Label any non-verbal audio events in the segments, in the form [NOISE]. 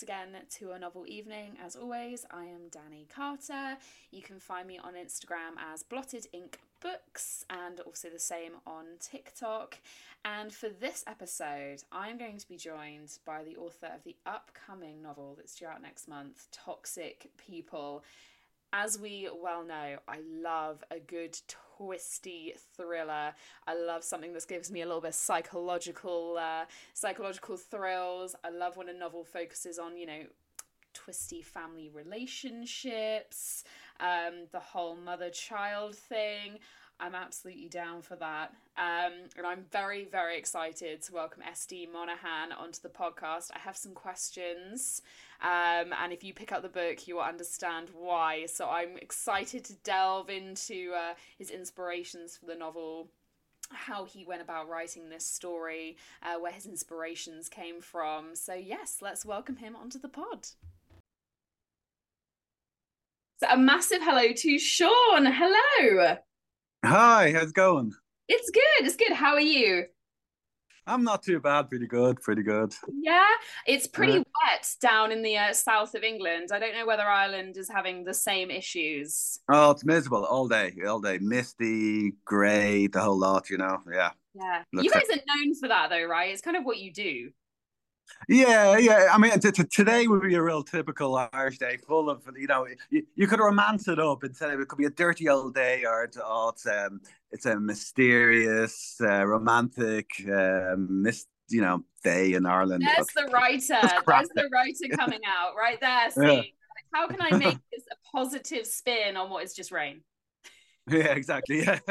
once again to a novel evening. As always, I am Dannie Carter. You can find me on Instagram as Blotted Ink Books and also the same on TikTok. And for this episode, I'm going to be joined by the author of the upcoming novel that's due out next month, Toxic People. As we well know, I love a good twisty thriller. I love something that gives me a little bit psychological uh, psychological thrills. I love when a novel focuses on, you know, twisty family relationships, um, the whole mother child thing. I'm absolutely down for that. Um, and I'm very, very excited to welcome SD Monaghan onto the podcast. I have some questions. Um, and if you pick up the book, you will understand why. So I'm excited to delve into uh, his inspirations for the novel, how he went about writing this story, uh, where his inspirations came from. So, yes, let's welcome him onto the pod. So, a massive hello to Sean. Hello. Hi, how's it going? It's good. It's good. How are you? I'm not too bad. Pretty good. Pretty good. Yeah, it's pretty wet down in the uh, south of England. I don't know whether Ireland is having the same issues. Oh, it's miserable all day, all day. Misty, grey, the whole lot. You know. Yeah. Yeah. Looks you guys like... are known for that, though, right? It's kind of what you do. Yeah, yeah. I mean, t- t- today would be a real typical Irish day, full of you know. You, you could romance it up and say it could be a dirty old day, or it's, oh, it's um, it's a mysterious, uh, romantic, um, mist, you know, day in Ireland. There's the writer. There's the writer coming out right there. See, [LAUGHS] yeah. how can I make this a positive spin on what is just rain? [LAUGHS] Yeah, exactly. Yeah, [LAUGHS]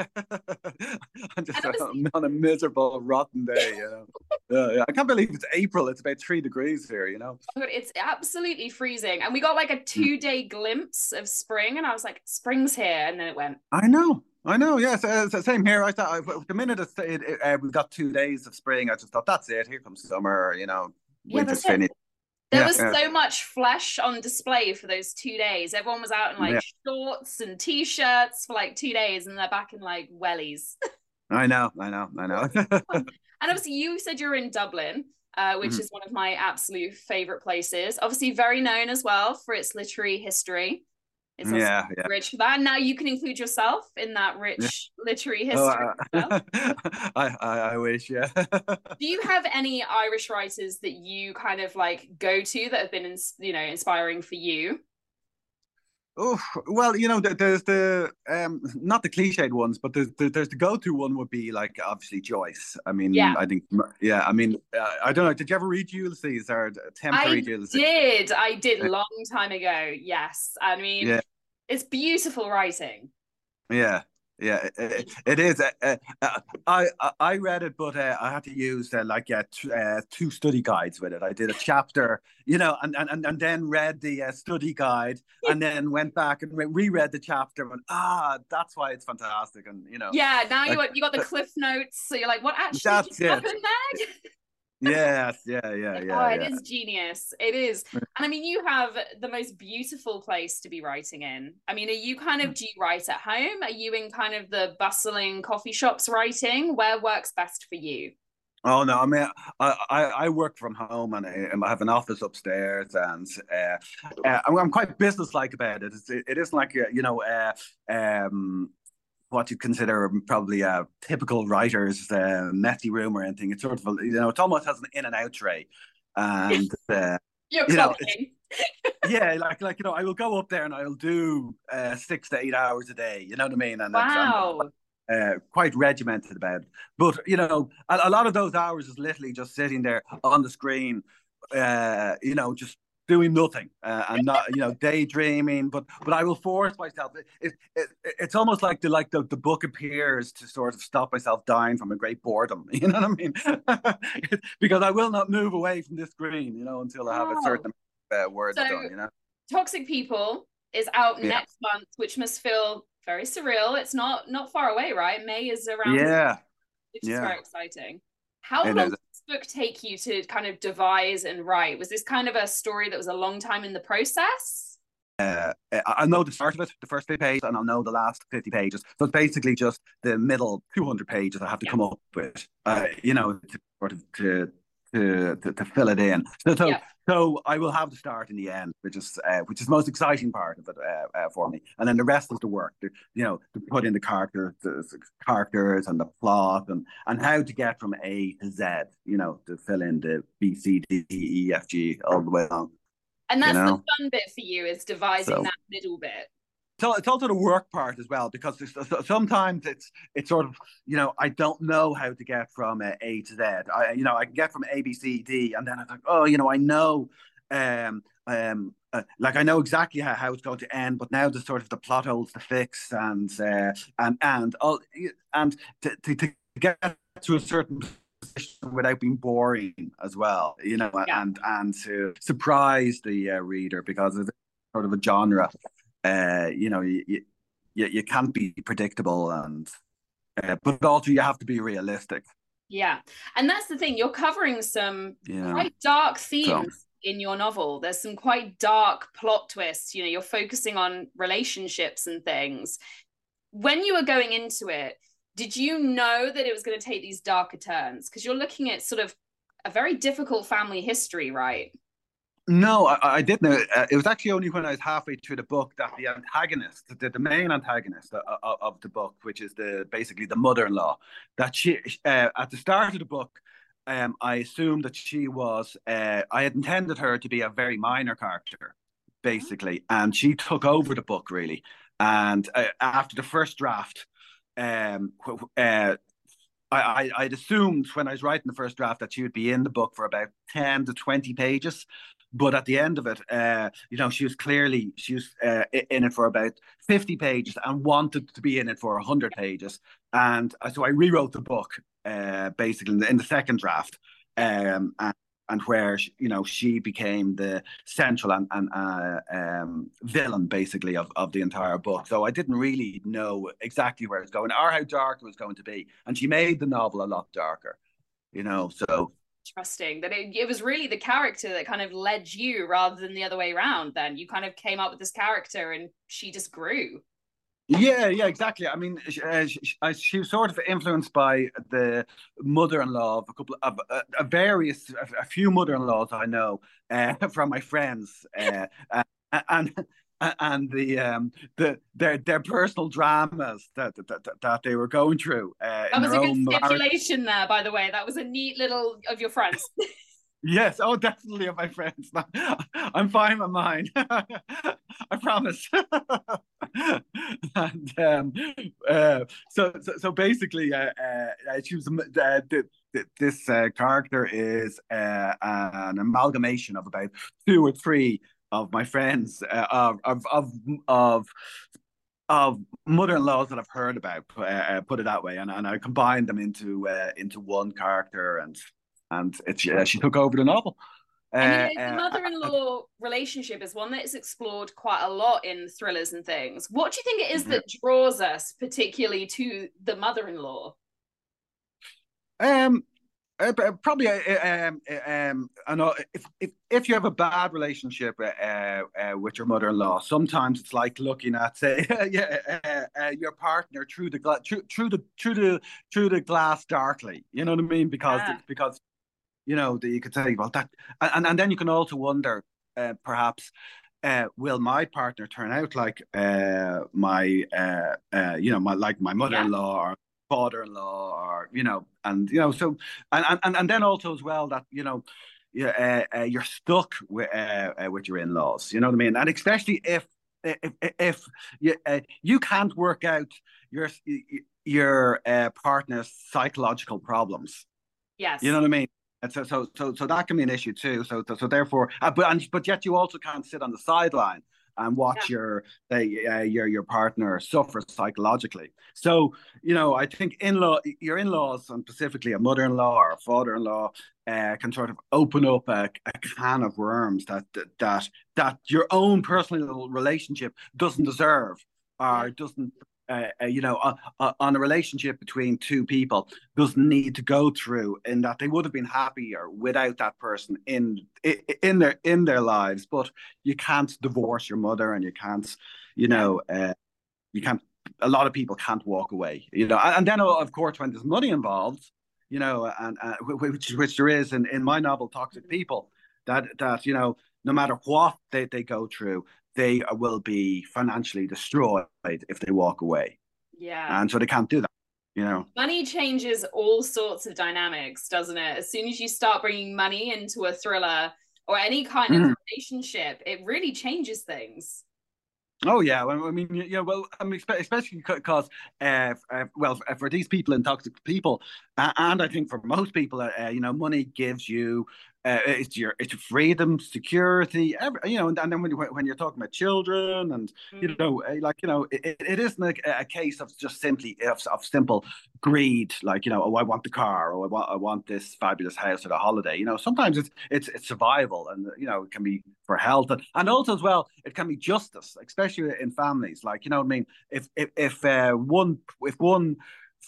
I'm just on, [LAUGHS] on a miserable, rotten day. You know, yeah, yeah. I can't believe it's April. It's about three degrees here. You know, oh, it's absolutely freezing, and we got like a hmm. two-day glimpse of spring, and I was like, "Spring's here," and then it went. I know. I know, yes, uh, same here. I thought the minute it, it, uh, we got two days of spring, I just thought that's it. Here comes summer. You know, winter's yeah, finished. There yeah, was yeah. so much flesh on display for those two days. Everyone was out in like yeah. shorts and t-shirts for like two days, and they're back in like wellies. I know, I know, I know. [LAUGHS] [LAUGHS] and obviously, you said you're in Dublin, uh, which mm-hmm. is one of my absolute favorite places. Obviously, very known as well for its literary history. It's yeah, yeah. rich for that. now you can include yourself in that rich yeah. literary oh, history. Oh, uh, [LAUGHS] I, I, I wish, yeah. [LAUGHS] Do you have any Irish writers that you kind of like go to that have been, you know, inspiring for you? Oh well, you know, there's the um, not the cliched ones, but there's the, there's the go-to one would be like obviously Joyce. I mean, yeah. I think, yeah, I mean, uh, I don't know. Did you ever read Ulysses or to read Ulysses? I did. I did a long time ago. Yes, I mean, yeah. It's beautiful writing. Yeah, yeah, it, it is. Uh, uh, I I read it, but uh, I had to use uh, like uh, t- uh, two study guides with it. I did a chapter, you know, and and, and then read the uh, study guide, [LAUGHS] and then went back and re- reread the chapter. And ah, that's why it's fantastic. And you know, yeah. Now like, you you got the cliff notes, so you're like, what actually happened there? [LAUGHS] yes, yeah, yeah, yeah. Oh, it yeah. is genius. It is. And I mean, you have the most beautiful place to be writing in. I mean, are you kind of, do you write at home? Are you in kind of the bustling coffee shops writing? Where works best for you? Oh no! I mean, I, I, I work from home and I, I, have an office upstairs, and uh, uh, I'm, I'm, quite businesslike about it. It's, it, it isn't like you know, uh, um, what you consider probably a typical writer's uh, messy room or anything. It's sort of, you know, it almost has an in and out tray. And, [LAUGHS] uh, You're you know, [LAUGHS] yeah, [LAUGHS] like, like, you know, I will go up there and I'll do uh, six to eight hours a day. You know what I mean? And wow. Uh, quite regimented about it. But, you know, a, a, lot of those hours is literally just sitting there on the screen, uh, you know, just doing nothing uh, and not you know daydreaming but but i will force myself it, it, it, it's almost like the like the, the book appears to sort of stop myself dying from a great boredom [LAUGHS] you know what i mean? [LAUGHS] Because i will not move away from this screen you know until i have oh. a certain uh, words so, done you know? Toxic people is out yeah. next month which must feel very surreal. It's not not far away right? May is around yeah. which is yeah. very exciting. How long book take you to kind of devise and write? Was this kind of a story that was a long time in the process? Uh, I'll know the start of it, the first 50 pages, and I'll know the last 50 pages. So it's basically just the middle 200 pages I have to yeah. come up with, uh, you know, to, sort of to to, to, to fill it in. So [LAUGHS] so, yeah. so I will have the start in the end, which is uh, which is the most exciting part of it uh, uh, for me, and then the rest is the work. to, you know, to put in the characters, the, the characters, and the plot, and and how to get from A to Z. You know, to fill in the B, C, D, E, F, G all the way along. And that's you know? the fun bit for you is devising so, that middle bit so it's also the work part as well because sometimes it's it's sort of you know I don't know how to get from uh, A to Z. I you know I can get from A B C D and then I think oh you know I know um um uh, like I know exactly how, how it's going to end, but now there's sort of the plot holes to fix and uh, and and all and to, to, to get to a certain position without being boring as well, you know, yeah. and and to surprise the uh, reader because it's sort of a genre uh, you know, you, you you can't be predictable, and uh, but also you have to be realistic. Yeah, and that's the thing. You're covering some yeah. quite dark themes. So. In your novel, there's some quite dark plot twists. You know, you're focusing on relationships and things. When you were going into it, did you know that it was going to take these darker turns? Because you're looking at sort of a very difficult family history, right? No, I, I didn't. Uh, it was actually only when I was halfway through the book that the antagonist, the, the main antagonist of, of, the book, which is the basically the mother-in-law, that she uh, at the start of the book, um, I assumed that she was. Uh, I had intended her to be a very minor character, basically, and she took over the book really. And uh, after the first draft, um, uh, I, I, would assumed when I was writing the first draft that she would be in the book for about 10 to 20 pages. But at the end of it, uh, you know, she was clearly she was uh, in it for about fifty pages and wanted to be in it for hundred pages. And so I rewrote the book uh, basically in the, in the, second draft, um, and, and where she, you know she became the central and, and uh, um, villain basically of, of the entire book. So I didn't really know exactly where it's going or how dark it was going to be. And she made the novel a lot darker, you know. So interesting that it, it was really the character that kind of led you rather than the other way around then you kind of came up with this character and she just grew yeah, yeah, exactly. I mean, uh, she, she, was sort of influenced by the mother-in-law of a couple of uh, a various, a, a, few mother-in-laws I know uh, [LAUGHS] from my friends, uh, and and the um the their their personal dramas that that, that they were going through. Uh, that was a good stipulation marriage. there, by the way. That was a neat little of your friends. [LAUGHS] yes, oh, definitely of my friends. [LAUGHS] I'm fine with mine. [LAUGHS] I promise. and um, uh, so, so so basically, uh, uh, she was uh, this uh, character is uh, an amalgamation of about two or three of my friends uh, of, of of of of mother-in-laws that I've heard about, uh, uh, put it that way, and, and I combined them into uh, into one character, and and it, uh, she took over the novel. And, you know, the uh, mother-in-law relationship is one that is explored quite a lot in thrillers and things. What do you think it is that draws us particularly to the mother-in-law? Um, uh, probably, uh, um, uh, um, I know if, if if you have a bad relationship uh, uh, with your mother-in-law, sometimes it's like looking at say, [LAUGHS] yeah, uh, your partner through the glass, through, through the through the through the glass darkly. You know what I mean? Because yeah. because you know that you could say, well, that, and and then you can also wonder, perhaps, will my partner turn out like my, you know, my like my mother-in-law yeah. or father-in-law or you know and you know so and and, and then also as well that you know uh, uh, you're stuck with uh, uh, with your in-laws you know what i mean? And especially if if if you uh, you can't work out your your uh, partner's psychological problems. Yes. You know what i mean? And so so so so that can be an issue too. So so, so therefore but and, but yet you also can't sit on the sideline and watch yeah. your uh, your your partner suffer psychologically. So you know, I think in-law your in-laws and specifically a mother-in-law or a father-in-law uh, can sort of open up a, a can of worms that that that your own personal relationship doesn't deserve or doesn't uh, uh, you know, uh, uh, on a relationship between two people doesn't need to go through in that they would have been happier without that person in in their in their lives. But you can't divorce your mother, and you can't, you know, uh, you can't. A lot of people can't walk away, you know. And, and then, of course, when there's money involved, you know, and uh, which which there is in, in my novel, Toxic. People, that that you know, no matter what they, they go through, they will be financially destroyed if they walk away. Yeah, and so they can't do that. You know, money changes all sorts of dynamics, doesn't it? As soon as you start bringing money into a thriller or any kind of mm. relationship, it really changes things. Oh yeah, I mean, yeah, well, I mean, especially because, uh, uh, well, for these people and toxic people, uh, and I think for most people, uh, you know, money gives you uh, it's your it's freedom, security, every, you know, and, and then when, you, when you're talking about children and mm. you know, eh, like you know, it, it isn't a, a case of just simply of, of, simple greed, like you know, oh, I want the car, or I want I want this fabulous house or the holiday. You know, sometimes it's it's it's survival, and you know, it can be for health, and, and also as well, it can be justice, especially in families. Like you know, what I mean, if if if uh, one if one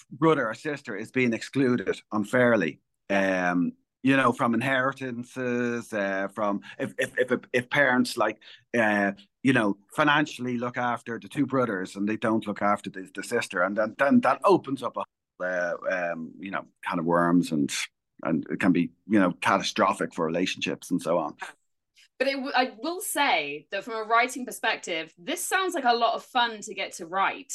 brother or sister is being excluded unfairly um you know, from inheritances, uh, from if if if if parents like, uh, you know, financially look after the two brothers and they don't look after the, the sister, and then then that opens up a, uh, um, you know, kind of worms and and it can be you know catastrophic for relationships and so on. But it, I will say that from a writing perspective, this sounds like a lot of fun to get to write.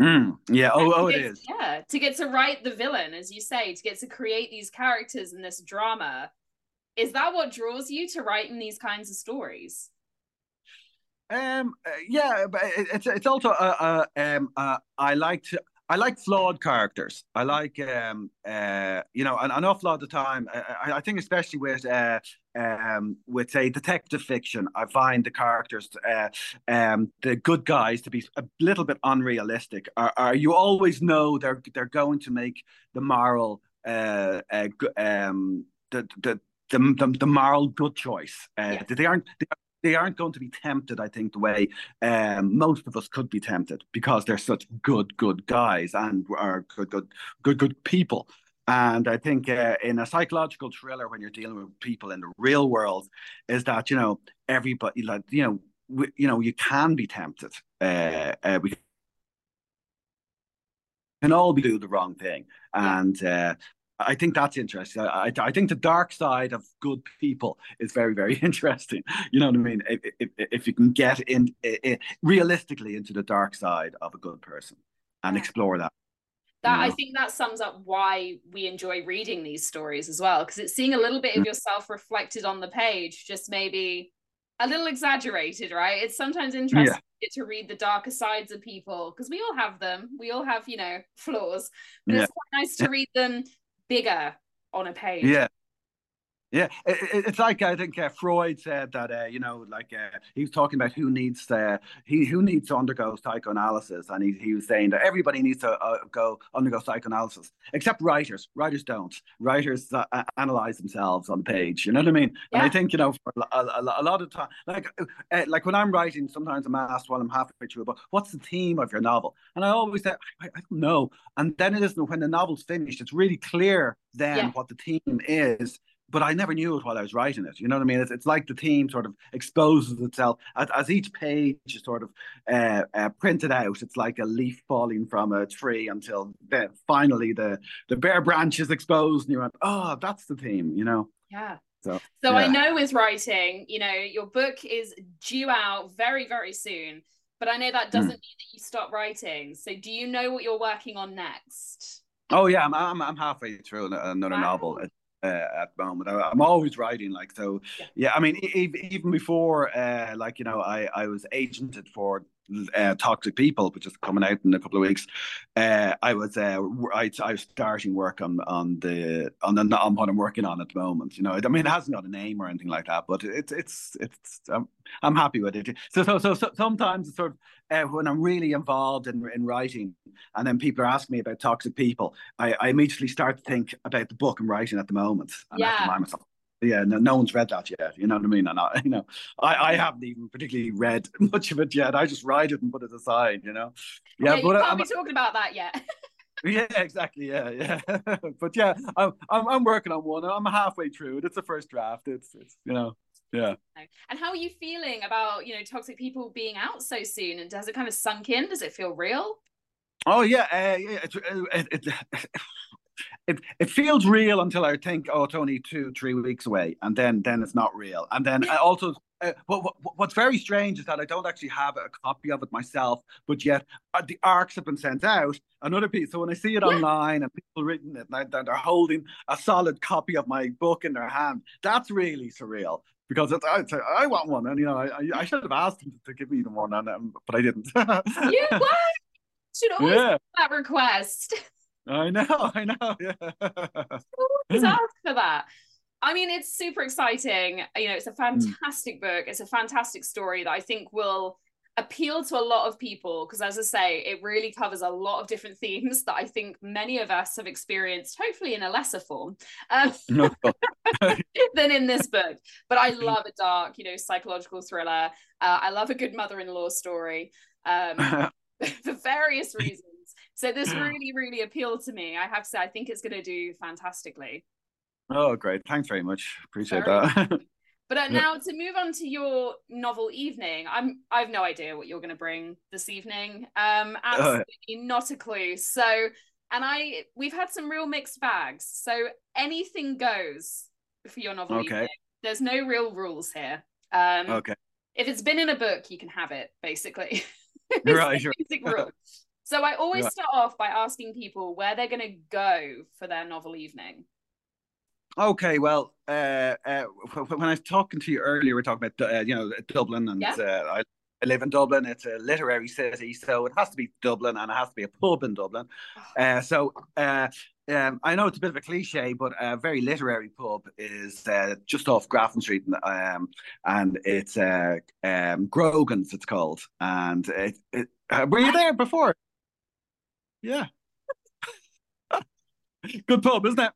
Mm, yeah. Oh, oh, get, it is. Yeah. To get to write the villain, as you say, to get to create these characters in this drama. Is that what draws you to writing these kinds of stories? Um. Uh, yeah, but it's it's also uh, uh um uh I like to I like flawed characters. I like, um, uh, you know, an, an awful lot of the time. I, I think, especially with, uh, um, with say detective fiction, I find the characters, uh, um, the good guys, to be a little bit unrealistic. Are, are you always know they're they're going to make the moral, uh, uh um, the the the, the, the moral good choice. Uh, yeah. They aren't they they aren't going to be tempted, I think, the way um, most of us could be tempted because they're such good, good guys and are good, good, good, good people. And I think uh, in a psychological thriller, when you're dealing with people in the real world, is that you know everybody, like you know, we, you know, you can be tempted. Uh, uh, we can all do the wrong thing, and uh, I think that's interesting. I, I, think the dark side of good people is very, very [LAUGHS] interesting. You know what I mean? If, if, if you can get in, in, realistically into the dark side of a good person and explore that. That you know? I think that sums up why we enjoy reading these stories as well, because it's seeing a little bit of mm. yourself reflected on the page, just maybe a little exaggerated, right? It's sometimes interesting yeah. to read the darker sides of people because we all have them. We all have, you know, flaws, but yeah. it's quite nice to read them bigger on a page. Yeah. Yeah, it, it's like I think uh, Freud said that uh, you know, like uh, he was talking about who needs to he who needs to undergo psychoanalysis, and he, he was saying that everybody needs to uh, go undergo psychoanalysis, except writers. Writers don't. Writers uh, analyze themselves on the page. You know what I mean? Yeah. And I think you know, for a, a, a lot of time, like uh, like when I'm writing, sometimes I'm asked while I'm halfway through, but what's the theme of your novel? And I always say I, I don't know. And then it isn't when the novel's finished. It's really clear then yeah. what the theme is but I never knew it while I was writing it. You know what I mean? It's, it's like the theme sort of exposes itself as, as each page is sort of uh, uh, printed out. It's like a leaf falling from a tree until then finally the the bare branch is exposed, and you went, "Oh, that's the theme," you know? Yeah. So, so yeah. I know with writing, you know, your book is due out very, very soon. But I know that doesn't mm. mean that you stop writing. So do you know what you're working on next? Oh yeah, I'm I'm, I'm halfway through another wow. novel uh, at the moment. I, am always writing, like so. Yeah, I mean, e- even before, uh, like you know, I I was agented for uh, Toxic People, which is coming out in a couple of weeks. Uh, I was uh, I, I was starting work on on the on the on what I'm working on at the moment. You know, I mean, it hasn't got a name or anything like that, but it's it's it's I'm, I'm happy with it. So so so, so sometimes it's sort of uh, when I'm really involved in in writing, and then people are asking me about Toxic People, I, I immediately start to think about the book I'm writing at the moment, and yeah. I have to remind myself, yeah, no, no one's read that yet. You know what I mean? And I, you know, I, I haven't even particularly read [LAUGHS] much of it yet. I just write it and put it aside. You know. Yeah, yeah but you can't I'm, be talking about that yet. [LAUGHS] yeah, exactly. Yeah, yeah. [LAUGHS] but yeah, I'm, I'm I'm working on one. I'm halfway through it. It's a first draft. It's it's you know. Yeah. And how are you feeling about you know toxic people being out so soon? And does it kind of sunk in? Does it feel real? Oh yeah, uh, yeah. It, it, it, it it feels real until I think, oh, it's only two, three weeks away, and then then it's not real. And then I also, uh, what, what, what's very strange is that I don't actually have a copy of it myself, but yet uh, the arcs have been sent out. Another piece. So when I see it yeah. online and people written it, and they're holding a solid copy of my book in their hand, that's really surreal because it's, I, I want one, and you know, I, I should have asked him to give me the one, and, um, but I didn't. [LAUGHS] you what? Should always yeah. that request. [LAUGHS] I know, I know. Yeah. [LAUGHS] always ask for that. I mean, it's super exciting. You know, it's a hmm. fantastic mm. book. It's a fantastic story that I think will appeal to a lot of people because as i say it really covers a lot of different [LAUGHS] themes that i think many of us have experienced hopefully in a lesser form um, [LAUGHS] than in this book but i love a dark you know psychological thriller uh, i love a good mother-in-law story um, for various reasons so this [CLEARS THROAT] really really appealed to me i have to say i think it's going to do fantastically oh great thanks very much appreciate very that [LAUGHS] But uh, now to move on to your novel evening, I'm I have no idea what you're going to bring this evening. Um, absolutely uh, not a clue. So, and I we've had some real mixed bags. So anything goes for your novel okay. evening. There's no real rules here. Um, okay. If it's been in a book, you can have it. Basically, [LAUGHS] right. Basic rule. [LAUGHS] So I always right. start off by asking people where they're going to go for their novel evening. Okay, well, uh, uh, [LAUGHS] when I was talking to you earlier, we are talking about uh, you know Dublin, and yeah. Uh, I, I, live in Dublin. It's a literary city, so it has to be Dublin, and it has to be a pub in Dublin. Oh. Uh, so uh, um, I know it's a bit of a cliche, but a very literary pub is just off Grafton Street, um, and it's um, Grogan's. It's called, and it, it, were you there before? Yeah. Good pub, isn't it?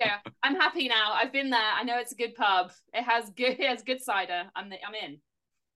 yeah, I'm happy now. I've been there. I know it's a good pub. It has good. It has good cider. I'm I'm in.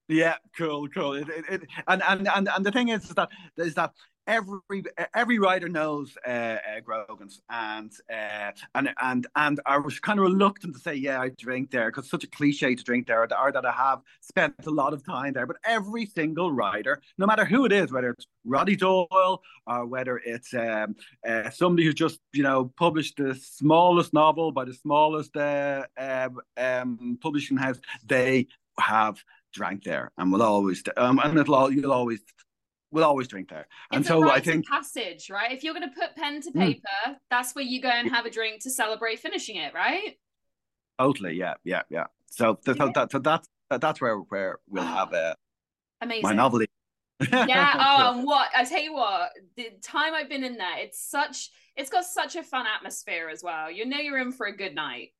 Yeah, cool, cool. It, it, it, and, and and and the thing is, is that is that every every writer knows uh, uh, Grogan's, and uh, and and and I was kind of reluctant to say, yeah, I drink there because such a cliche to drink there, or, that I have spent a lot of time there. But every single writer, no matter who it is, whether it's Roddy Doyle or whether it's um, uh, somebody who's just you know published the smallest novel by the smallest uh, um, um, publishing house, they have drank there and will always um, and it'll you'll always we'll always drink there. And it's so I think passage, right? If you're going to put pen to hmm. paper, mm. that's where you go and have a drink to celebrate finishing it, right? Totally, yeah, yeah, yeah. So, yeah. that, so that's that's where where we'll have [GASPS] a amazing my novel. yeah. [LAUGHS] Oh, and what I tell you what, the time I've been in there, it's such it's got such a fun atmosphere as well. You know, you're in for a good night.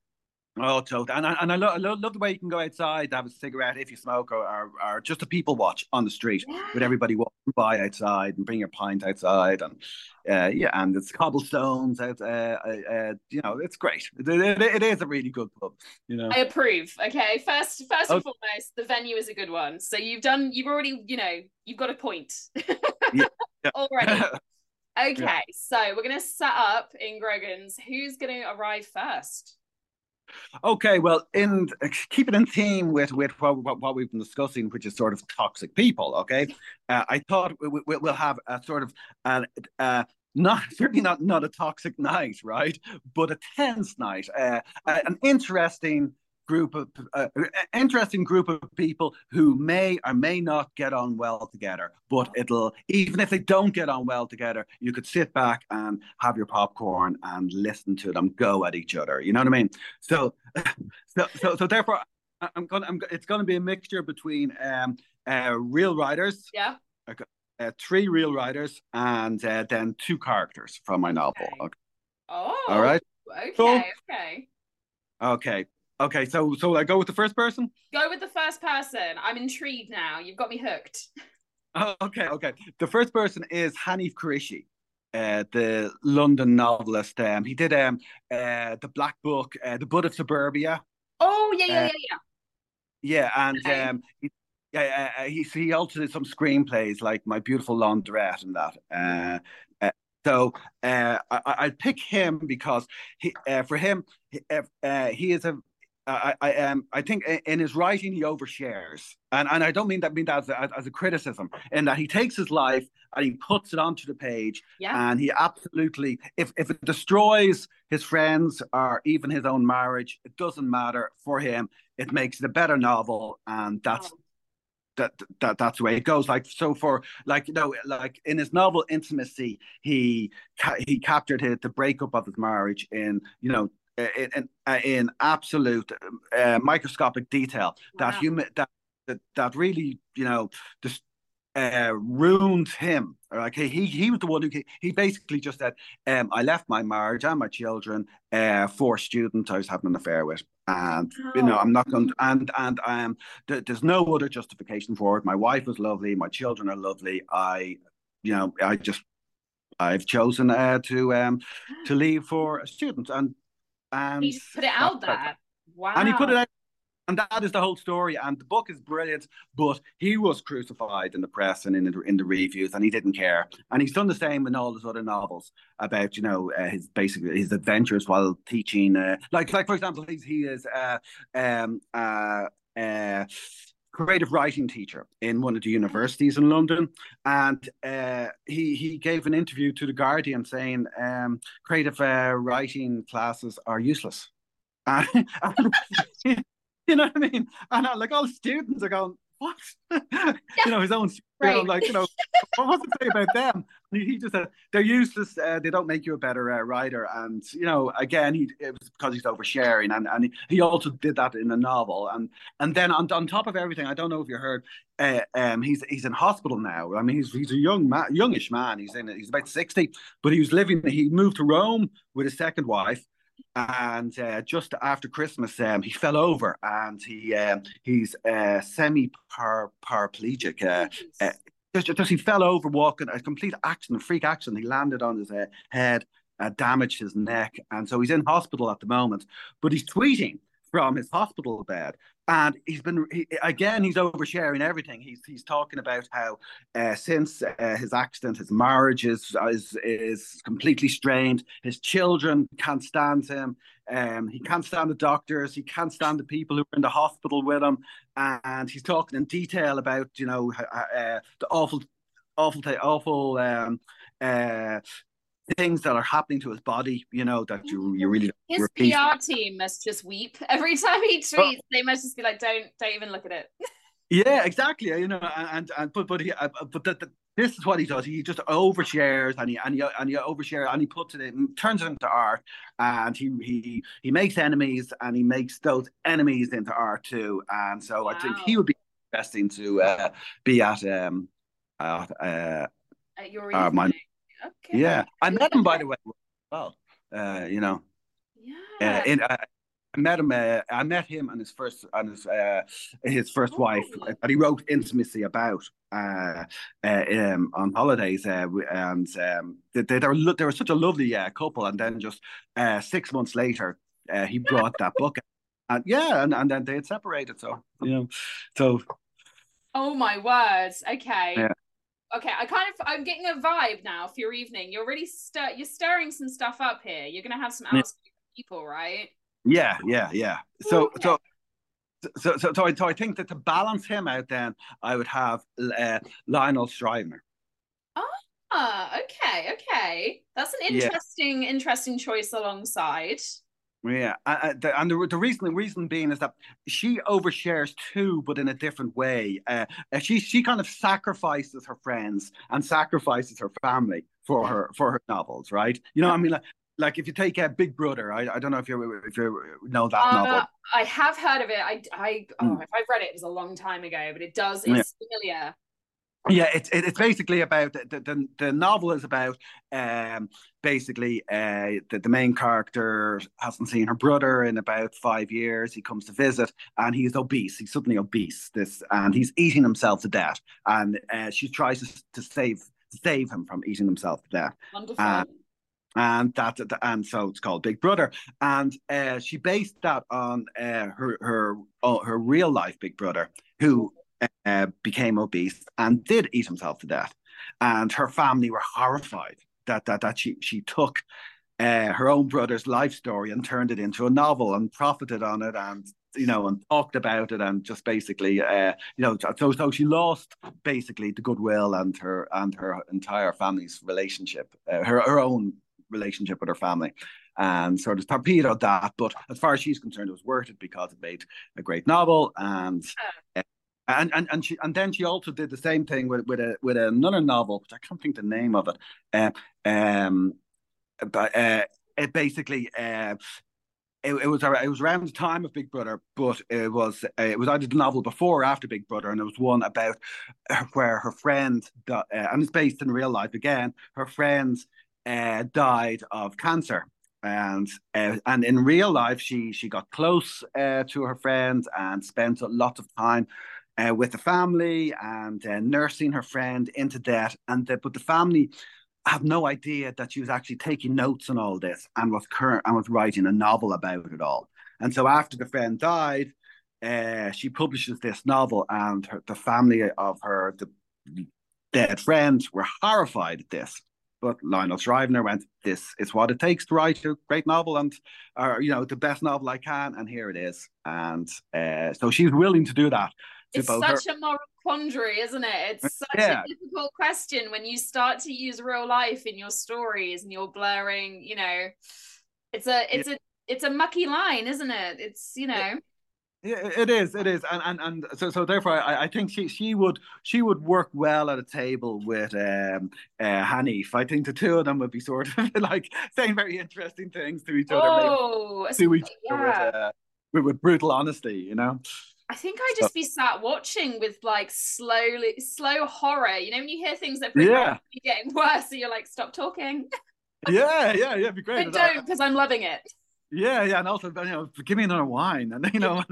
Oh, totally. And I, and I, lo- I love, love the way you can go outside, have a cigarette if you smoke, or, or, or just a people watch on the street yeah. with everybody walking by outside and bring your pint outside. And uh, yeah, and it's cobblestones. Out, uh, uh, uh you know, it's great. It, it, it is a really good pub. You know, I approve. Okay, first, first and foremost, the venue is a good one. So you've done, you've already, you know, you've got a point yeah. [LAUGHS] Yeah. already. [LAUGHS] Okay, yeah. so we're gonna set up in Grogan's. Who's gonna arrive first? Okay, well, in keep it in theme with with what, what, we've been discussing, which is sort of toxic people. Okay, uh, I thought we, we, we'll have a sort of uh, uh, not [LAUGHS] certainly not not a toxic night, right? But a tense night, uh, an interesting group of uh, interesting group of people who may or may not get on well together but it'll even if they don't get on well together you could sit back and have your popcorn and listen to them go at each other you know what i mean? So [LAUGHS] so so, so therefore i'm gonna I'm, it's gonna be a mixture between um uh, real writers yeah. uh, three real writers and uh, then two characters from my novel okay. okay. oh all right? okay okay. Okay Okay, so so I go with the first person. Go with the first person. I'm intrigued now. You've got me hooked. Oh, okay, okay. The first person is Hanif Kureishi, uh, the London novelist. Um, he did um uh the Black Book, uh, the Buddha of Suburbia. Oh yeah, yeah, uh, yeah, yeah. Yeah, and okay. um, he, yeah, uh, he he also did some screenplays like My Beautiful Laundrette and that. Uh, uh so uh, I, I'd pick him because he, uh, for him, he, uh, he is a I, I um I think in his writing he overshares, and and I don't mean that mean that as a, as a criticism, in that he takes his life and he puts it onto the page, yeah. and he absolutely if if it destroys his friends or even his own marriage, it doesn't matter for him. It makes it a better novel, and that's. Oh. That, that that's the way it goes. Like so, for like you know, like in his novel Intimacy, he he captured it, the breakup of his marriage in you know in in, uh, absolute uh, microscopic detail wow. that you that, that that really you know just uh, ruined him. Like he he was the one who he basically just said, um, "I left my marriage and my children uh, for students I was having an affair with." and oh. you know i'm not going to, and and um th- there's no other justification for it my wife was lovely my children are lovely i you know i just i've chosen uh, to um to [GASPS] leave for a student and and he put it out there. Wow. And he put it out and that is the whole story. And the book is brilliant, but he was crucified in the press and in the, in the reviews, and he didn't care. And he's done the same in all his other novels about you know uh, his basically his adventures while teaching. Uh, like like for example, he's, he is uh, um, uh, uh, creative writing teacher in one of the universities in London, and uh, he he gave an interview to the Guardian saying um, creative uh, writing classes are useless. [LAUGHS] And, [LAUGHS] you know what I mean? And uh, like all students are going, what? [LAUGHS] you know, his own, right. you know, like, you know, what was it say about them? He, just said, they're useless. Uh, they don't make you a better uh, writer. And, you know, again, he it was because he's oversharing. And, and he also did that in a novel. And and then on, on top of everything, I don't know if you heard, uh, um, he's he's in hospital now. I mean, he's he's a young man, youngish man. He's in he's about 60, but he was living, he moved to Rome with his second wife and uh, just after Christmas, um, he fell over and he um, he's uh, semi paraplegic. Uh, uh, just, just he fell over walking a complete accident, freak accident. He landed on his uh, head, uh, damaged his neck, and so he's in hospital at the moment. But he's tweeting from his hospital bed. And he's been he, again. He's oversharing everything. He's he's talking about how uh, since uh, his accident, his marriage is, is is completely strained. His children can't stand him. Um, he can't stand the doctors. He can't stand the people who are in the hospital with him. And he's talking in detail about you know uh, the awful, awful, awful um, uh, things that are happening to his body, you know, that you you really his repeat. PR team must just weep every time he tweets. they must just be like, "Don't don't even look at it." yeah, exactly. You know, and and but but he uh, but the, this is what he does. He just overshares and he and he and he overshare and he puts it in, turns it into art, and he he he makes enemies and he makes those enemies into art too. And so wow. I think he would be interesting to uh, be at um uh, uh at your uh, my Okay. Yeah, I met him by the way. Well, uh, you know. Yeah. Uh, in, uh, met him. Uh, I met him and his first and his uh, his first oh. wife that he wrote intimacy about uh, uh, um, on holidays, uh, and um, they, they, were they were such a lovely uh, couple. And then just uh, six months later, uh, he brought that book, and yeah, and, and then they had separated. So you know, so. Oh my words! Okay. Yeah okay i kind of i'm getting a vibe now for your evening you're really stir you're stirring some stuff up here you're gonna have some outspoken people right yeah yeah yeah so okay. so so, so, so, I, so I think that to balance him out, then I would have uh, Lionel Shriver. Ah, okay, okay. That's an interesting, yeah. interesting choice alongside. Yeah, uh, the, and the, the reason the reason being is that she overshares too, but in a different way. Uh, she she kind of sacrifices her friends and sacrifices her family for her for her novels, right? You know, I mean, like, like if you take a uh, Big Brother, I, I don't know if you if you know that uh, novel. I have heard of it. I I oh, mm. if I've read it, it was a long time ago, but it does it's yeah. familiar. Yeah, it's it's basically about the the, the novel is about um basically uh the, the main character hasn't seen her brother in about five years. He comes to visit and he's obese. He's suddenly obese. This and he's eating himself to death. And uh, she tries to, to save save him from eating himself to death. Wonderful. Uh, and that and so it's called Big Brother. And uh, she based that on uh, her her uh, her real life Big Brother, who uh, became obese and did eat himself to death. And her family were horrified that that that she she took uh, her own brother's life story and turned it into a novel and profited on it and you know and talked about it and just basically uh, you know so so she lost basically the goodwill and her and her entire family's relationship uh, her her own relationship with her family and sort of torpedoed that but as far as she's concerned it was worth it because it made a great novel and uh, and and and she and then she also did the same thing with with a with another novel, which I can't think the name of it. Uh, um, but uh, it basically uh, it, it was it was around the time of Big Brother, but it was it was either the novel before or after Big Brother, and it was one about where her friend uh, and it's based in real life again. Her friend uh, died of cancer, and uh, and in real life she she got close uh, to her friend and spent a lot of time uh, with the family and uh, nursing her friend into death. And the, but the family have no idea that she was actually taking notes on all this and was current and was writing a novel about it all. And so after the friend died, uh, she publishes this novel, and her, the family of her the dead friends were horrified at this. But Lionel Shriver went, "This is what it takes to write a great novel, and or you know the best novel I can, and here it is." And uh, so she's willing to do that it's such her. a moral quandary, isn't it? It's [LAUGHS] such yeah. a difficult question when you start to use real life in your stories and you're blurring, you know, it's a it's yeah. a it's a mucky line, isn't it? It's you know. Yeah, it is. It is, and and and so so therefore, I, I think she she would she would work well at a table with um uh, Hanif. I think the two of them would be sort of [LAUGHS] like saying very interesting things to each other. Oh, to each yeah. other with, uh, with, with brutal honesty, you know. I think I'd just be sat watching with like slowly slow horror. You know, when you hear things that yeah. [LAUGHS] getting worse, so you're like, stop talking. yeah, yeah, yeah, it'd be [LAUGHS] great. But don't because I'm loving it. Yeah, yeah, and also you know, give me another wine, and you know,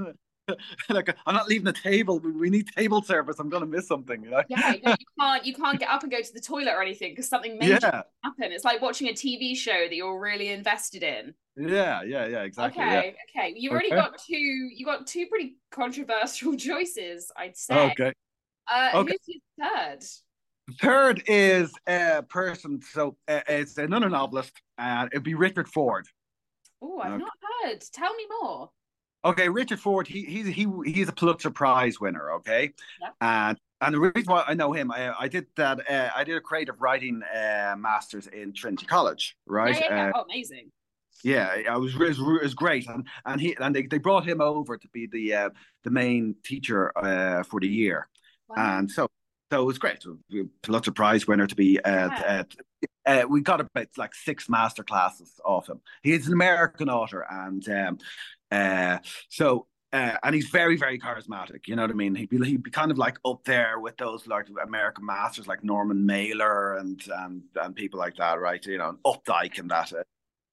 [LAUGHS] like I'm not leaving the table. We need table service. I'm gonna miss something. You know? Yeah, you, you can't you can't get up and go to the toilet or anything because something major yeah. happen. It's like watching a TV show that you're really invested in. Yeah, yeah, yeah, exactly. Okay, yeah. okay. You've already got two. You got two pretty controversial [LAUGHS] choices, I'd say. Okay. Uh, okay. Who's your third? Third is a person. So uh, it's another novelist, and uh, it'd be Richard Ford. Oh, I've okay. not heard. Tell me more. Okay, Richard Ford. He he's he he's a Pulitzer Prize winner. Okay, yeah. and and the reason why I know him, I, I did that. Uh, I did a creative writing uh, masters in Trinity College. Right. Yeah, yeah, yeah. Uh, oh, amazing. Yeah, I was, it was, it was great, and and he and they, they brought him over to be the uh, the main teacher uh, for the year, wow. and so so it was great. Pulitzer Prize winner to be. Uh, yeah. Uh, we got about like six master classes off him. He's an American author, and um, uh, so uh, and he's very, very charismatic. You know what I mean? He'd be he'd be kind of like up there with those like American masters like Norman Mailer and and and people like that, right? You know, Updike and that. Uh,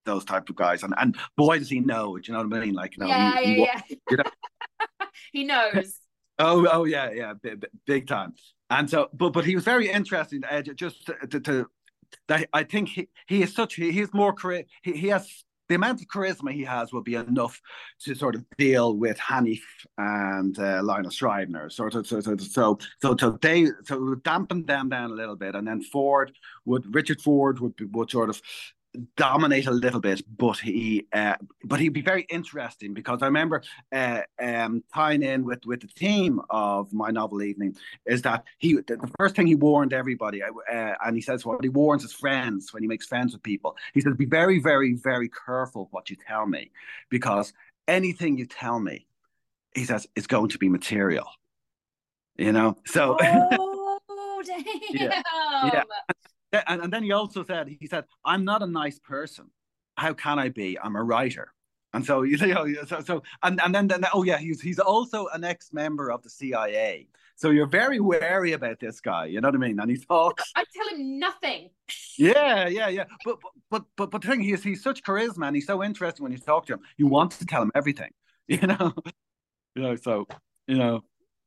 those type of guys, and and boy does he know. Do you know what I mean? Like, you know, yeah, he, yeah, he, yeah. You know? [LAUGHS] he knows. [LAUGHS] Oh, oh yeah, yeah, big, big, time. And so, but but he was very interesting. Uh, just to, to, to that I think he, he is such he, he's more he, he has the amount of charisma he has will be enough to sort of deal with Hanif and uh, Lionel Shriver. So, so, so, so, so, so, they so dampen them down a little bit, and then Ford would Richard Ford would be would sort of dominate a little bit, but he uh, but he'd be very interesting because I remember uh, um, tying in with with the theme of my novel evening is that he the, first thing he warned everybody uh, and he says what he warns his friends when he makes friends with people. He says be very very very careful what you tell me because anything you tell me he says is going to be material. You know? So oh damn [LAUGHS] [LAUGHS] yeah, yeah and, and then he also said, he said, I'm not a nice person. How can I be? I'm a writer. And so [LAUGHS] you know, so, so and, and then, then oh yeah, he's he's also an ex-member of the CIA. So you're very wary about this guy, you know what I mean? And he talks. I tell him nothing. Yeah, yeah, yeah. But but but but the thing is, he's such charisma, and he's so interesting when you talk to him. You want to tell him everything, [LAUGHS] you know. you know, so you know.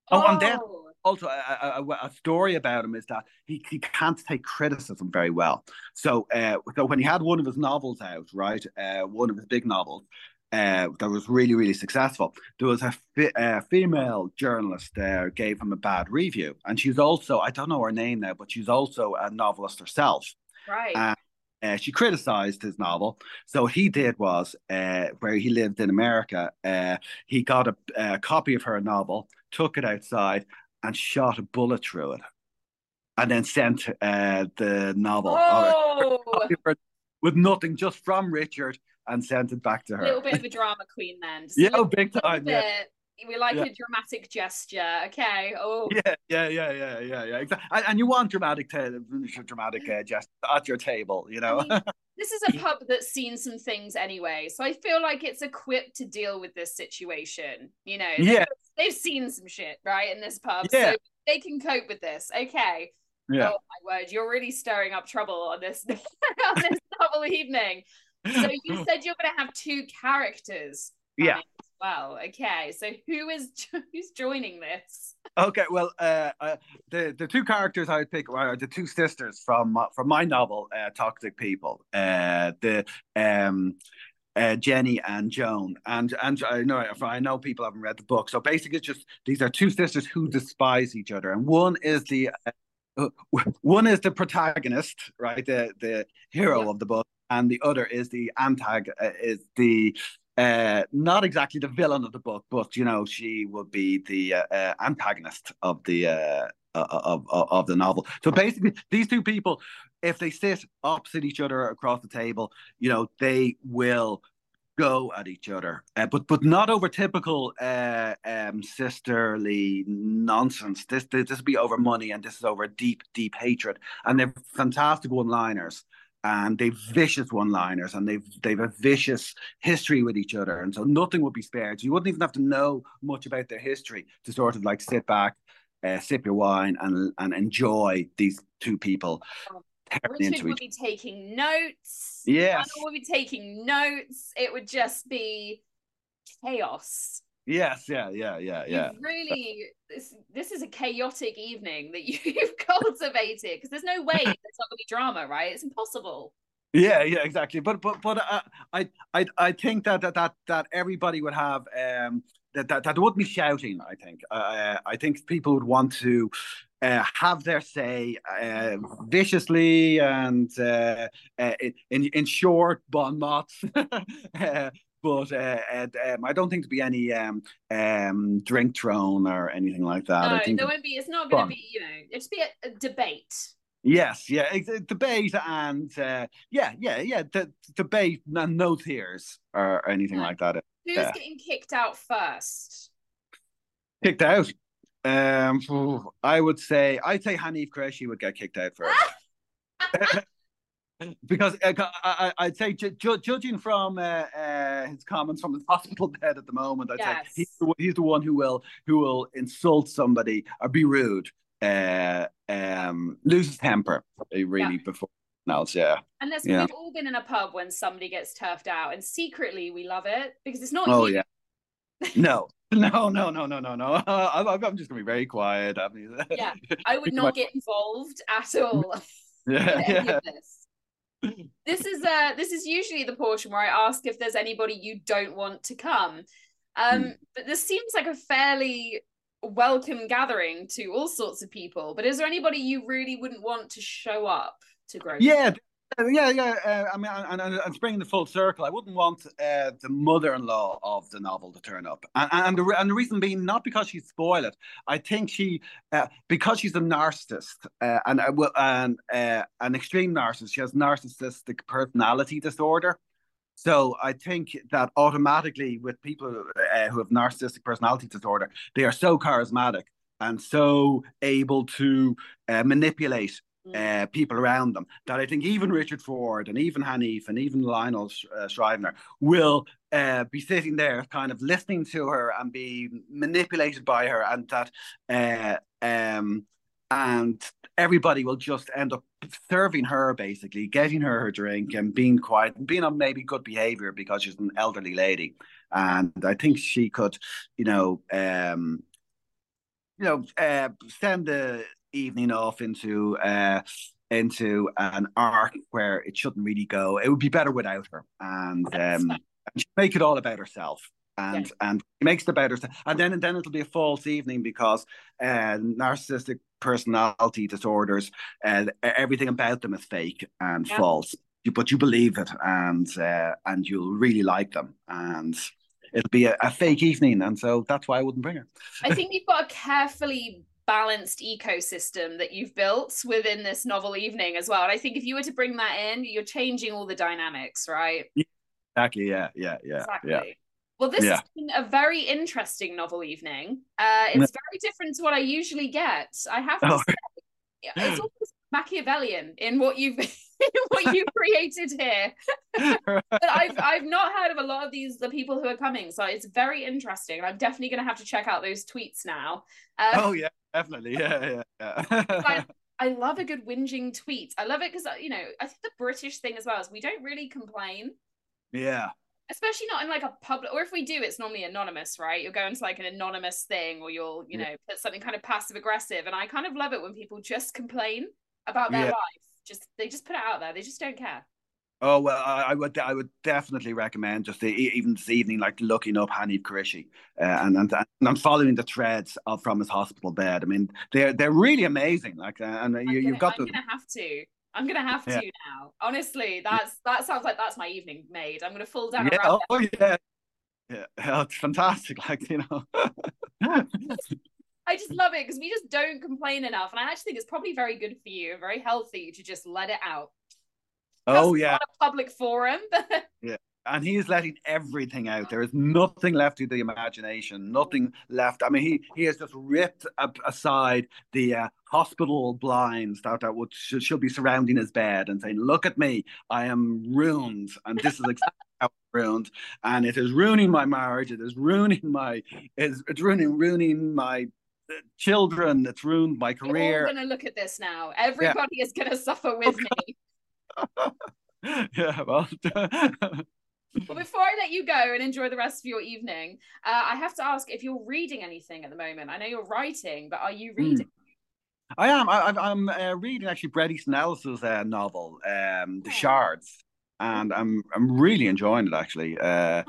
Oh, oh. and then oh also a, a, a, story about him is that he, he can't take criticism very well. So, uh, so when he had one of his novels out, right, uh, one of his big novels, uh, that was really, really successful. There was a, fi- a female journalist there gave him a bad review, and she's also I don't know her name now, but she's also a novelist herself. Right. uh, she criticized his novel. So what he did was, uh, where he lived in America, uh, he got a, a, copy of her novel, took it outside, and shot a bullet through it, and then sent uh, the novel oh. [LAUGHS] with nothing, just from Richard, and sent it back to her. A little bit of a [LAUGHS] drama queen, then. Just yeah, big time. Yeah. We like yeah. a dramatic gesture. Okay. Oh. Yeah, yeah, yeah, yeah, yeah, yeah. Exactly. And, you want dramatic, t- dramatic uh, gesture at your table, you know. I mean, [LAUGHS] this is a pub that's seen some things anyway, so I feel like it's equipped to deal with this situation. You know. Yeah. They've, seen some shit, right, in this pub, yeah. so they can cope with this. Okay. Yeah. Oh my word, you're really stirring up trouble on this [LAUGHS] on this [LAUGHS] double evening. So you said you're going to have two characters. Yeah well. Okay, so who is [LAUGHS] who's joining this? Okay, well, uh, uh, the the two characters I would pick are the two sisters from from my novel, uh, Toxic People. Uh, the um. Uh, Jenny and Joan, and and I know I know people haven't read the book. So basically, it's just these are two sisters who despise each other, and one is the uh, [LAUGHS] one is the protagonist, right, the the hero yeah. of the book, and the other is the antag uh, is the uh, not exactly the villain of the book, but you know, she would be the uh, uh, antagonist of the uh, of, of of the novel. So basically, these two people, if they sit opposite each other across the table, you know, they will go at each other, uh, but but not over typical uh, um, sisterly nonsense. This, this this will be over money, and this is over deep deep hatred, and they're fantastic one liners and they've vicious one-liners and they've they've a vicious history with each other and so nothing would be spared. You wouldn't even have to know much about their history to sort of like sit back uh, sip your wine and and enjoy these two people Richard would be taking notes. Yeah, would be taking notes. It would just be chaos Yes, yeah, yeah, yeah, yeah. You've really, this this is a chaotic evening that [LAUGHS] you've cultivated because there's no way [LAUGHS] there's not gonna be drama, right? It's impossible. Yeah, yeah, exactly. But but but uh, I I I think that that that that everybody would have um that that, that would be shouting. I think uh, I think people would want to. Uh, have their say uh, viciously and uh, uh in in short bon mots [LAUGHS] uh, but uh, um, I don't think there'll be any um, um, drink thrown or anything like that. No, I think there won't be. It's not going to be. You know, it's be a, a debate. Yes, yeah, a debate and uh, yeah, yeah, yeah, the, debate and no tears or anything like that. Who's yeah. getting kicked out first? Kicked out. Um, I would say I'd say Hanif Kureishi would get kicked out first. [LAUGHS] [LAUGHS] because uh, I, would say, ju- ju- judging from uh, uh, his comments from the [LAUGHS] hospital bed at the moment, I'd yes. say he's the, he's the one who will who will insult somebody or be rude, uh, um, lose his temper really yeah. before else. Yeah, and that's yeah. we've all been in a pub when somebody gets turfed out, and secretly we love it because it's not. Oh you. yeah. [LAUGHS] no. No, no, no, no, no, no. [LAUGHS] I'm, I'm just gonna be very quiet. I mean, yeah, I would not get involved at all. Yeah, yeah this is uh this is usually the portion where I ask if there's anybody you don't want to come. Um, mm. but this seems like a fairly welcome gathering to all sorts of people. But is there anybody you really wouldn't want to show up to grow? Yeah, yeah, yeah. Uh, I mean, and, and, and bringing the full circle, I wouldn't want uh, the mother-in-law of the novel to turn up, and, and the and the reason being not because she'd spoil it. I think she, uh, because she's a narcissist uh, and uh, and an extreme narcissist. She has narcissistic personality disorder. So I think that automatically, with people who have narcissistic personality disorder, they are so charismatic and so able to manipulate. Uh, people around them that I think even Richard Ford and even Hanif and even Lionel uh, Shriver will uh, be sitting there kind of listening to her and be manipulated by her and that uh, um, and everybody will just end up serving her basically getting her her drink and being quiet and being on maybe good behavior because she's an elderly lady. And I think she could you know um, you know, uh, send the evening off into uh, into an arc where it shouldn't really go. It would be better without her, and um, make it all about herself. And yeah. and it makes it about herself, and then and then it'll be a false evening because uh, narcissistic personality disorders, uh, everything about them is fake and yeah. false. you, but you believe it, and uh, and you'll really like them, and it'll be a, a fake evening, and so that's why I wouldn't bring her. I think you've got a carefully balanced ecosystem that you've built within this novel evening as well. And I think if you were to bring that in, you're changing all the dynamics, right? Exactly. Yeah. Yeah. Yeah. Exactly. Yeah. Well, this Yeah. has been a very interesting novel evening. Uh, it's very different to what I usually get. I have to Oh. say, it's almost Machiavellian in what you've [LAUGHS] what you [LAUGHS] created here. [LAUGHS] But I've I've not heard of a lot of these the people who are coming, so it's very interesting. And I'm definitely going to have to check out those tweets now. Uh, oh yeah, definitely. Yeah. Yeah. I, yeah. [LAUGHS] I love a good whinging tweet. I love it because uh, you know I think the British thing as well is we don't really complain. yeah. especially not in like a public or if we do it's normally anonymous right you'll go into like an anonymous thing or you'll you Yeah. know put something kind of passive aggressive and i kind of love it when people just complain about their Yeah. life just they just put it out there they just don't care Oh well, I, I would I would definitely recommend just the, even this evening, like looking up Hanif Kureishi, uh, and, and and I'm following the threads of from his hospital bed. I mean, they're they're really amazing. Like, uh, and you, I'm you've gonna, got I'm to. gonna have to i'm gonna have Yeah. to now honestly that's that sounds like that's my evening made i'm gonna fall down Yeah. Oh yeah. Yeah. [LAUGHS] Oh, it's fantastic. Like you know. I just love it because we just don't complain enough. And I actually think it's probably very good for you very healthy to just let it out. Oh yeah. public forum. [LAUGHS] Yeah, and he is letting everything out. There is nothing left to the imagination, nothing left. I mean, he he has just ripped aside the uh, hospital blinds that that would should, should be surrounding his bed and saying, "Look at me, I am ruined, and this is exactly how I'm ruined, and it is ruining my marriage. It is ruining my it's, it's ruining ruining my." uh, Children, it's ruined my We're all career. going to look at this now. Everybody is going to suffer with me. [LAUGHS] yeah, well, [LAUGHS] Well, before I let you go and enjoy the rest of your evening, uh, I have to ask if you're reading anything at the moment. I know you're writing, but are you reading? I am. I, I'm- I'm uh, reading actually Bret Easton Ellis's uh, novel, um, The Oh. Shards, and I'm I'm really enjoying it actually. Uh,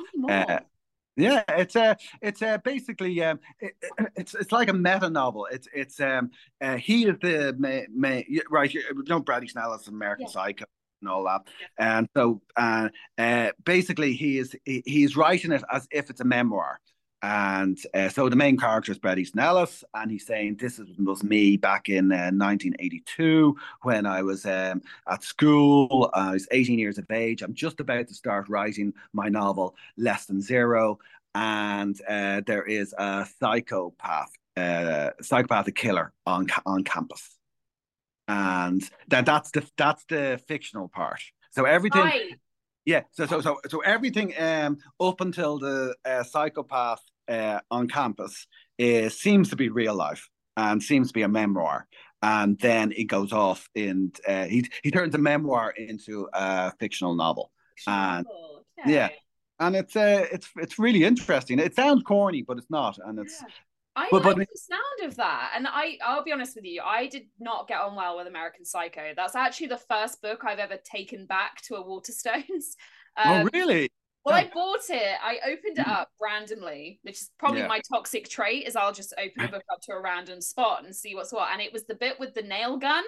Tell me more. uh, yeah, it's uh, it's uh, basically um, it, it- it's it's like a meta novel. It's it's um, uh, he is the ma- ma- right. You know, Bret Easton Ellis, American Yeah. Psycho, and all that, and so uh, uh, basically he is he, he's writing it as if it's a memoir. And uh, so the main character is Bret Easton Ellis, and he's saying this is, was me back in uh, 1982 when I was um, at school. I was 18 years of age. I'm just about to start writing my novel, Less Than Zero. And uh, there is a psychopath, uh, psychopathic killer on on campus, and that that's the that's the fictional part. So everything, Right. yeah. So so so so everything um up until the uh, psychopath uh, on campus is seems to be real life and seems to be a memoir. And then it goes off in uh, he he turns a memoir into a fictional novel. And- Cool. yeah. And it's uh it's it's really interesting. It sounds corny, but it's not. And it's Yeah. I But- like but- the sound of that, and I I'll be honest with you, I did not get on well with American Psycho. That's actually the first book I've ever taken back to a Waterstones. [LAUGHS] Um, oh really? Well, I bought it. I opened it up randomly, which is probably Yeah. my toxic trait. Is I'll just open a [LAUGHS] book up to a random spot and see what's what. And it was the bit with the nail gun,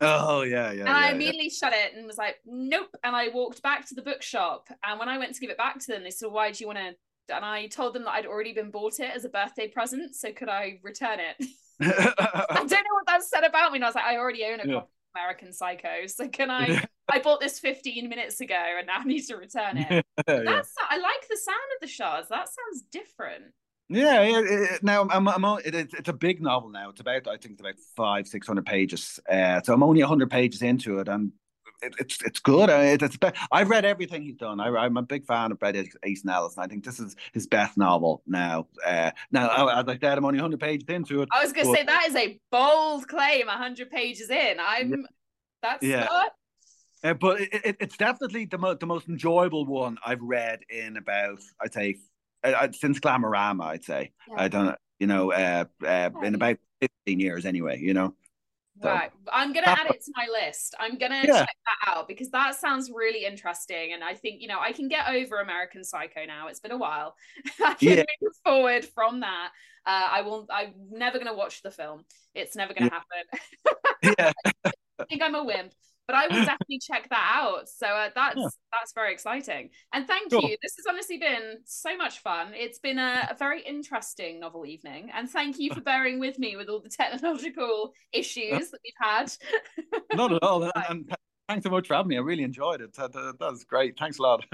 Oh yeah, yeah. and I yeah, yeah. immediately shut it and was like, "Nope." And I walked back to the bookshop. And when I went to give it back to them, they said, "Why do you want to?" And I told them that I'd already been bought it as a birthday present, so could I return it? [LAUGHS] [LAUGHS] I don't know what that said about me. And I was like, I already own a Yeah. copy American Psycho, so [LAUGHS] can I? I bought this 15 minutes ago, and now I need to return it. [LAUGHS] yeah. That's I like the sound of the shards. That sounds different. Yeah, yeah. It, now I'm, I'm on, it, it's it's a big novel now. It's about I think it's about five six hundred pages. Uh, so I'm only hundred pages into it, and it, it's it's good. It, it's be- I've read everything he's done. I, I'm a big fan of Bret Easton Ellis, and I think this is his best novel now. Uh, now as I said, I'm only hundred pages into it. I was gonna say that is a bold claim. 100 pages in, I'm. That's Yeah. not- Uh, but it, it, it's definitely the, mo- the most enjoyable one I've read in about, I'd say, uh, uh, since Glamorama, I'd say. Yeah. I don't know, you know, uh, uh, in about 15 years anyway, you know. Right. I'm gonna add it to my list. I'm gonna Yeah. check that out because that sounds really interesting. And I think, you know, I can get over American Psycho now. It's been a while. [LAUGHS] I can Yeah. move forward from that. Uh, I will I'm never gonna watch the film. It's never gonna happen. [LAUGHS] [LAUGHS] Yeah. I think I'm a wimp. But I will [LAUGHS] definitely check that out. So uh, that's yeah. that's very exciting. And thank cool. you. This has honestly been so much fun. It's been a, a, very interesting novel evening, and thank you for [LAUGHS] bearing with me with all the technological issues that we've had. Not at all. [LAUGHS] and, and thanks so much for having me. I really enjoyed it. That, that, that was great. Thanks a lot.